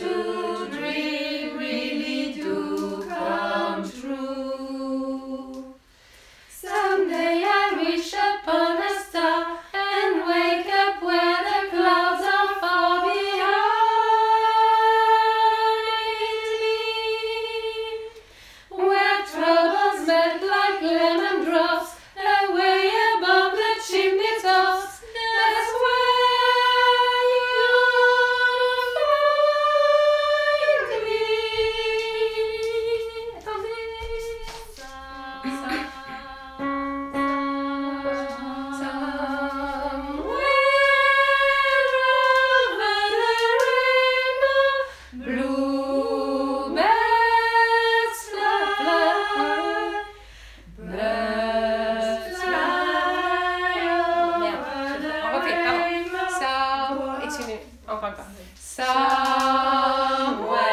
to même pas. Somewhere.